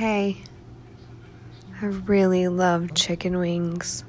Hey, I really love chicken wings.